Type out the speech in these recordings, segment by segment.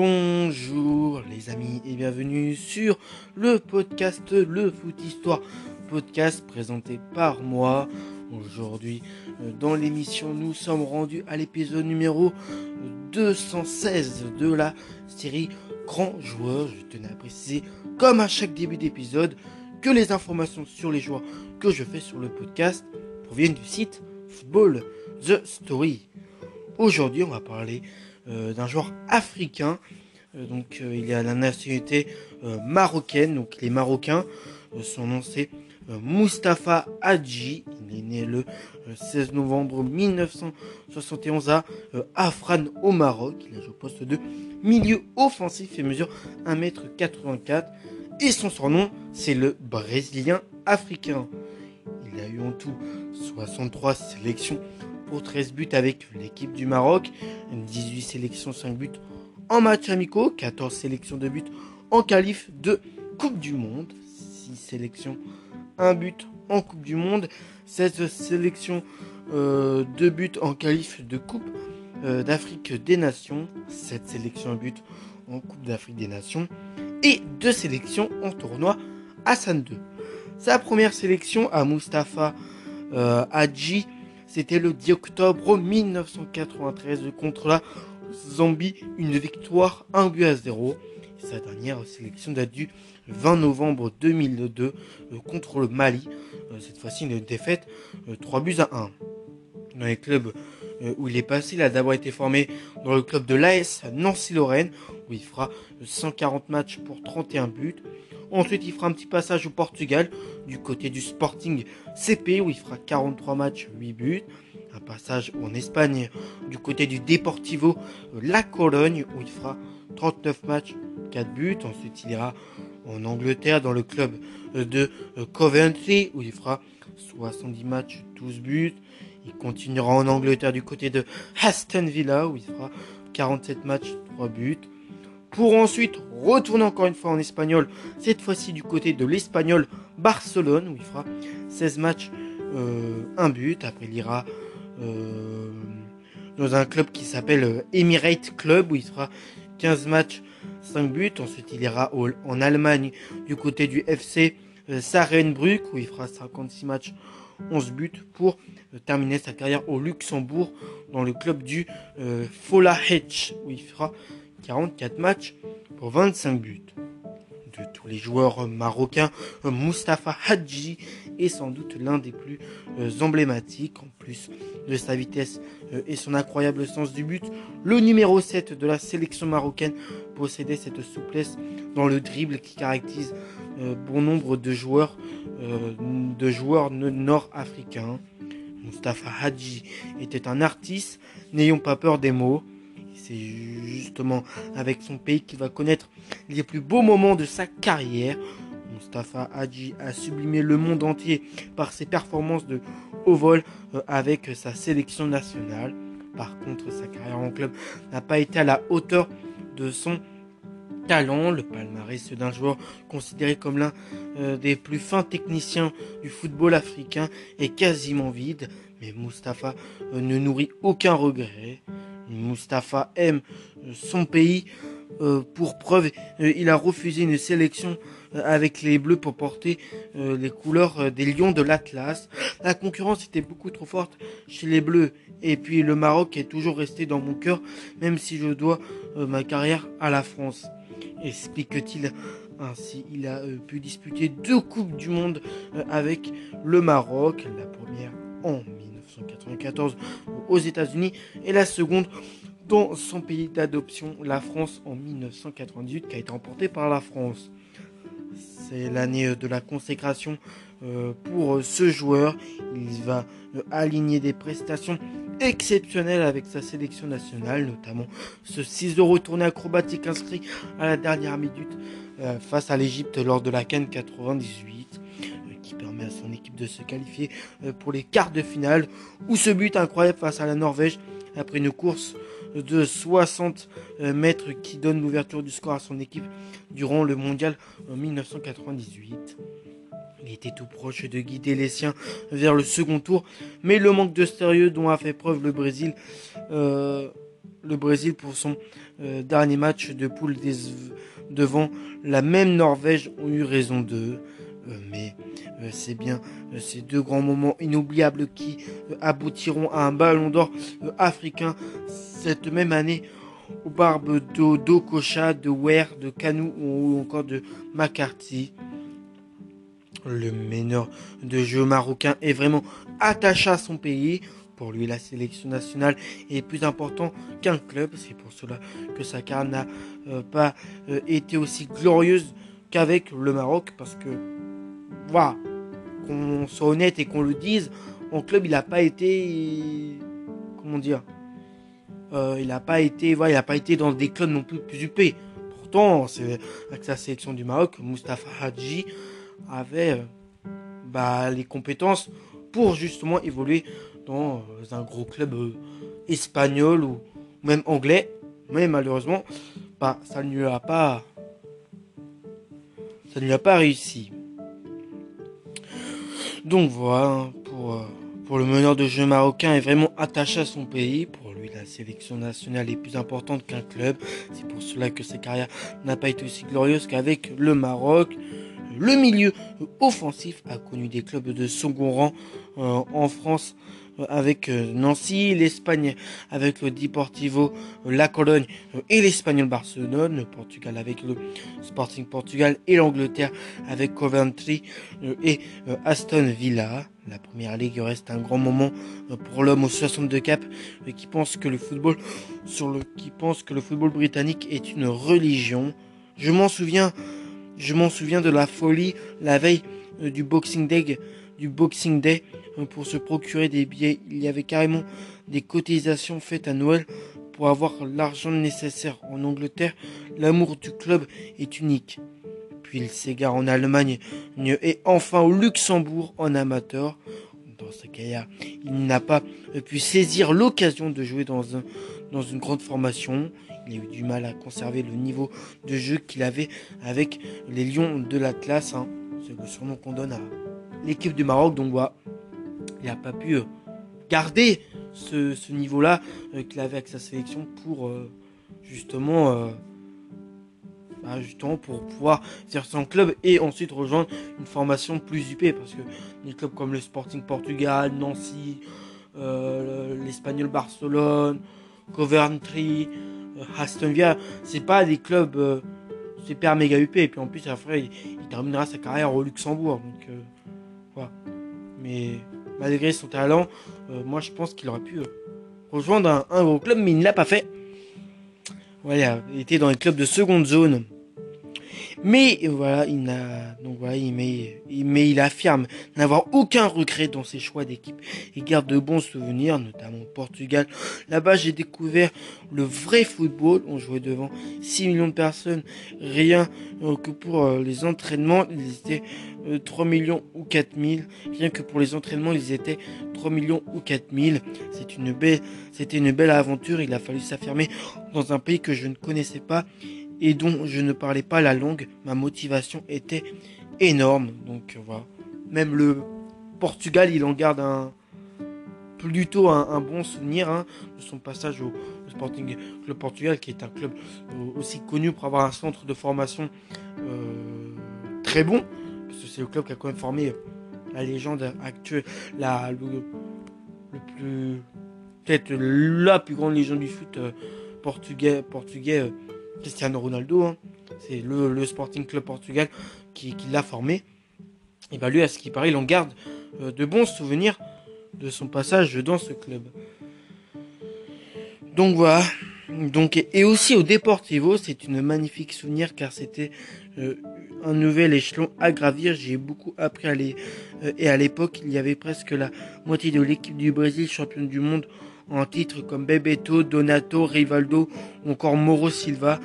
Bonjour les amis et bienvenue sur le podcast Le Foot Histoire, podcast présenté par moi. Aujourd'hui euh, dans l'émission nous sommes rendus à l'épisode numéro 216 de la série Grand Joueur. Je tenais à préciser comme à chaque début d'épisode que les informations sur les joueurs que je fais sur le podcast proviennent du site Football The Story. Aujourd'hui on va parler d'un joueur africain. Euh, donc euh, il a la nationalité marocaine, donc les Marocains. son nom c'est Mustapha Hadji. Il est né le 16 novembre 1971 à Afran au Maroc. Il a joué au poste de milieu offensif et mesure 1m84. Et son surnom, c'est le Brésilien africain. Il a eu en tout 63 sélections pour 13 buts avec l'équipe du Maroc, 18 sélections, 5 buts en match amicaux, 14 sélections de buts en qualif de Coupe du Monde, 6 sélections, 1 but en Coupe du Monde, 16 sélections euh, de buts en qualif de Coupe euh, d'Afrique des Nations, 7 sélections, 1 but en Coupe d'Afrique des Nations. et 2 sélections en tournoi Hassan 2. Sa première sélection à Mustafa euh, Hadji c'était le 10 octobre 1993 contre la Zambie, une victoire 1 but à 0. Sa dernière sélection date du 20 novembre 2002 euh, contre le Mali. Euh, cette fois-ci une défaite 3 euh, buts à 1. Dans les clubs où il est passé, il a d'abord été formé dans le club de l'AS Nancy-Lorraine où il fera 140 matchs pour 31 buts. Ensuite, il fera un petit passage au Portugal, du côté du Sporting CP, où il fera 43 matchs, 8 buts. Un passage en Espagne, du côté du Deportivo La Cologne, où il fera 39 matchs, 4 buts. Ensuite, il ira en Angleterre, dans le club de Coventry, où il fera 70 matchs, 12 buts. Il continuera en Angleterre du côté de Aston Villa, où il fera 47 matchs, 3 buts pour ensuite retourner encore une fois en espagnol, cette fois-ci du côté de l'espagnol Barcelone, où il fera 16 matchs, euh, un but. Après, il ira euh, dans un club qui s'appelle euh, Emirate Club, où il fera 15 matchs, 5 buts. Ensuite, il ira en Allemagne, du côté du FC Sarenbrück, où il fera 56 matchs, 11 buts, pour terminer sa carrière au Luxembourg, dans le club du Fola où il fera 44 matchs pour 25 buts. De tous les joueurs marocains, Mustafa Hadji est sans doute l'un des plus euh, emblématiques, en plus de sa vitesse euh, et son incroyable sens du but. Le numéro 7 de la sélection marocaine possédait cette souplesse dans le dribble qui caractérise euh, bon nombre de joueurs, de joueurs nord-africains. Mustafa Hadji était un artiste, n'ayons pas peur des mots. C'est justement avec son pays qu'il va connaître les plus beaux moments de sa carrière. Mustafa Hadji a sublimé le monde entier par ses performances de haut vol euh, avec sa sélection nationale. Par contre, sa carrière en club n'a pas été à la hauteur de son talent. Le palmarès d'un joueur considéré comme l'un euh, des plus fins techniciens du football africain est quasiment vide. Mais Mustafa euh, ne nourrit aucun regret. Mustapha aime euh, son pays. Euh, pour preuve, euh, il a refusé une sélection avec les Bleus pour porter les couleurs des Lions de l'Atlas. La concurrence était beaucoup trop forte chez les Bleus. Et puis le Maroc est toujours resté dans mon cœur, même si je dois ma carrière à la France. Explique-t-il ainsi, il a pu disputer deux Coupes du Monde avec le Maroc. La première en 1994 aux États-Unis et la seconde dans son pays d'adoption, la France, en 1998, qui a été emportée par la France. C'est l'année de la consécration euh, pour ce joueur. Il va euh, aligner des prestations exceptionnelles avec sa sélection nationale, notamment ce 6 euros tourné acrobatique inscrit à la dernière minute euh, face à l'Égypte lors de la Cannes 98 qui permet à son équipe de se qualifier pour les quarts de finale, ou ce but incroyable face à la Norvège après une course de 60 mètres qui donne l'ouverture du score à son équipe durant le mondial en 1998. Il était tout proche de guider les siens vers le second tour, mais le manque de sérieux dont a fait preuve le Brésil euh, le Brésil pour son dernier match de poule devant la même Norvège ont eu raison d'eux. Mais c'est bien ces deux grands moments inoubliables qui aboutiront à un ballon d'or africain cette même année aux barbes d'Okocha, de Ware, de Kanou ou encore de McCarthy. Le meneur de jeu marocain est vraiment attaché à son pays. Pour lui, la sélection nationale est plus important qu'un club. C'est pour cela que sa carrière n'a euh, pas euh, été aussi glorieuse qu'avec le Maroc. Parce que, voilà, qu'on soit honnête et qu'on le dise, en club, il n'a pas été. Comment dire euh, il n'a pas été, voilà, il a pas été dans des clubs non plus plus. Pourtant, avec sa sélection du Maroc, Mustafa Hadji avait euh, bah, les compétences pour justement évoluer dans euh, un gros club espagnol ou même anglais. Mais malheureusement, bah, ça ne lui a pas, ça ne lui a pas réussi. Donc voilà, pour, pour le meneur de jeu marocain est vraiment attaché à son pays. Pour la sélection nationale est plus importante qu'un club. C'est pour cela que sa carrière n'a pas été aussi glorieuse qu'avec le Maroc. Le milieu offensif a connu des clubs de second rang euh, en France euh, avec euh, Nancy, l'Espagne avec le Deportivo, la Cologne et l'Espagnol Barcelone, le Portugal avec le Sporting Portugal et l'Angleterre avec Coventry et Aston Villa. La première ligue reste un grand moment euh, pour l'homme aux 62 caps euh, qui pense que le football sur le qui pense que le football britannique est une religion. Je m'en souviens, je m'en souviens de la folie la veille euh, du Boxing Day, du Boxing Day pour se procurer des billets. Il y avait carrément des cotisations faites à Noël pour avoir l'argent nécessaire. En Angleterre, l'amour du club est unique puis il s'égare en Allemagne et enfin au Luxembourg en amateur. Dans sa carrière, il n'a pas pu saisir l'occasion de jouer dans une grande formation. Il a eu du mal à conserver le niveau de jeu qu'il avait avec les Lions de l'Atlas. Hein. C'est le surnom qu'on donne à l'équipe du Maroc. Donc voilà, il n'a pas pu euh, garder ce, niveau-là euh, qu'il avait avec sa sélection pour euh, justement bah, justement pour pouvoir faire son club et ensuite rejoindre une formation plus UP parce que des clubs comme le Sporting Portugal, Nancy, l'Espagnol Barcelone, Coventry, Aston Villa, c'est pas des clubs super méga UP et puis en plus après il, terminera sa carrière au Luxembourg donc. Mais malgré son talent, moi je pense qu'il aurait pu rejoindre un, un gros club mais il ne l'a pas fait. Voilà, il était dans les clubs de seconde zone. Mais voilà, il n'a donc voilà, il mais il affirme n'avoir aucun regret dans ses choix d'équipe et garde de bons souvenirs, notamment au Portugal. Là-bas, j'ai découvert le vrai football. On jouait devant 6 millions de personnes, rien euh, que pour euh, les entraînements, ils étaient 3 euh, millions ou 4 000. Rien que pour les entraînements, ils étaient 3 millions ou 4 000. C'est une belle, c'était une belle aventure. Il a fallu s'affirmer dans un pays que je ne connaissais pas et dont je ne parlais pas la langue. Ma motivation était énorme. Donc voilà. Même le Portugal, il en garde un plutôt un, bon souvenir hein, de son passage au, Sporting Club Portugal, qui est un club euh, aussi connu pour avoir un centre de formation euh, très bon, parce que c'est le club qui a quand même formé la légende actuelle, la, le, plus peut-être la plus grande légende du foot euh, portugais, portugais Cristiano Ronaldo. Hein. C'est le, Sporting Club Portugal qui, l'a formé. Et bah lui, à ce qui paraît, il en garde euh, de bons souvenirs de son passage dans ce club. Donc voilà. Et aussi au Deportivo, c'est une magnifique souvenir car c'était euh, un nouvel échelon à gravir. J'ai beaucoup appris à aller. Euh, et à l'époque, il y avait presque la moitié de l'équipe du Brésil championne du monde en titre comme Bebeto, Donato, Rivaldo ou encore Moro Silva.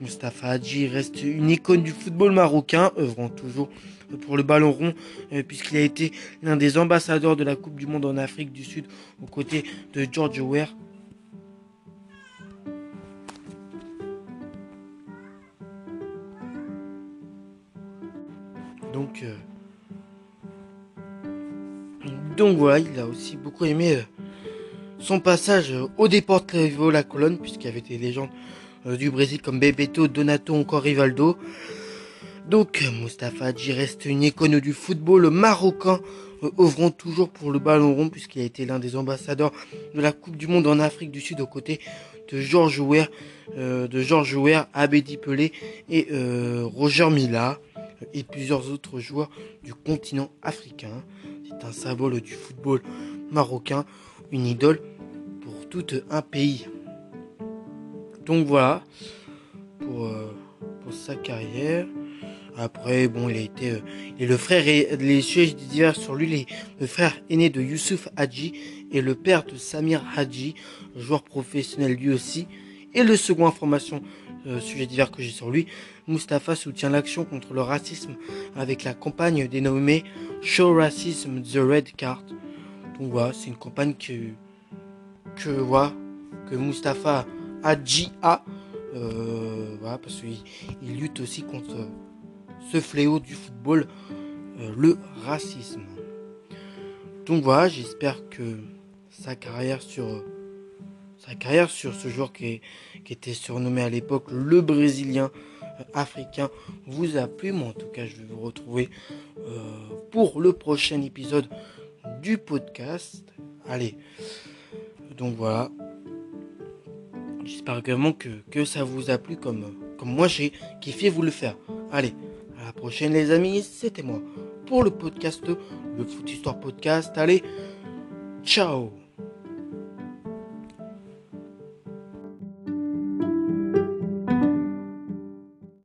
Mustafa Hadji reste une icône du football marocain, œuvrant toujours pour le ballon rond, euh, puisqu'il a été l'un des ambassadeurs de la Coupe du Monde en Afrique du Sud aux côtés de George Weah. Donc, euh, voilà, il a aussi beaucoup aimé euh, son passage au Deportivo La Colonne, puisqu'il y avait des légendes euh, du Brésil comme Bebeto, Donato, encore Rivaldo. Donc, Mustafa Hadji reste une icône du football marocain, euh, œuvrant toujours pour le ballon rond, puisqu'il a été l'un des ambassadeurs de la Coupe du Monde en Afrique du Sud aux côtés de Georges Weah, euh, de Georges Abedi Pelé et Roger Mila et plusieurs autres joueurs du continent africain. C'est un symbole du football marocain, une idole pour tout un pays. Donc voilà pour, euh, sa carrière. Après, bon, il a été, euh, et le frère et les sujets divers sur lui, le frère aîné de Youssouf Hadji et le père de Samir Hadji, joueur professionnel lui aussi. Et le second information, euh, sujet divers que j'ai sur lui, Mustapha soutient l'action contre le racisme avec la campagne dénommée Show Racism the Red Card. Donc voilà, c'est une campagne que, que, voilà, que Mustapha Adjia, euh, voilà, parce qu'il il lutte aussi contre ce fléau du football, euh, le racisme. Donc voilà, j'espère que sa carrière sur sa carrière sur ce joueur qui, était surnommé à l'époque le Brésilien euh, africain vous a plu. Moi, en tout cas, je vais vous retrouver pour le prochain épisode du podcast. Allez, donc voilà. J'espère également que, que ça vous a plu comme, comme moi j'ai kiffé vous le faire. Allez, à la prochaine les amis, c'était moi pour le podcast, le Foot Histoire Podcast. Allez, ciao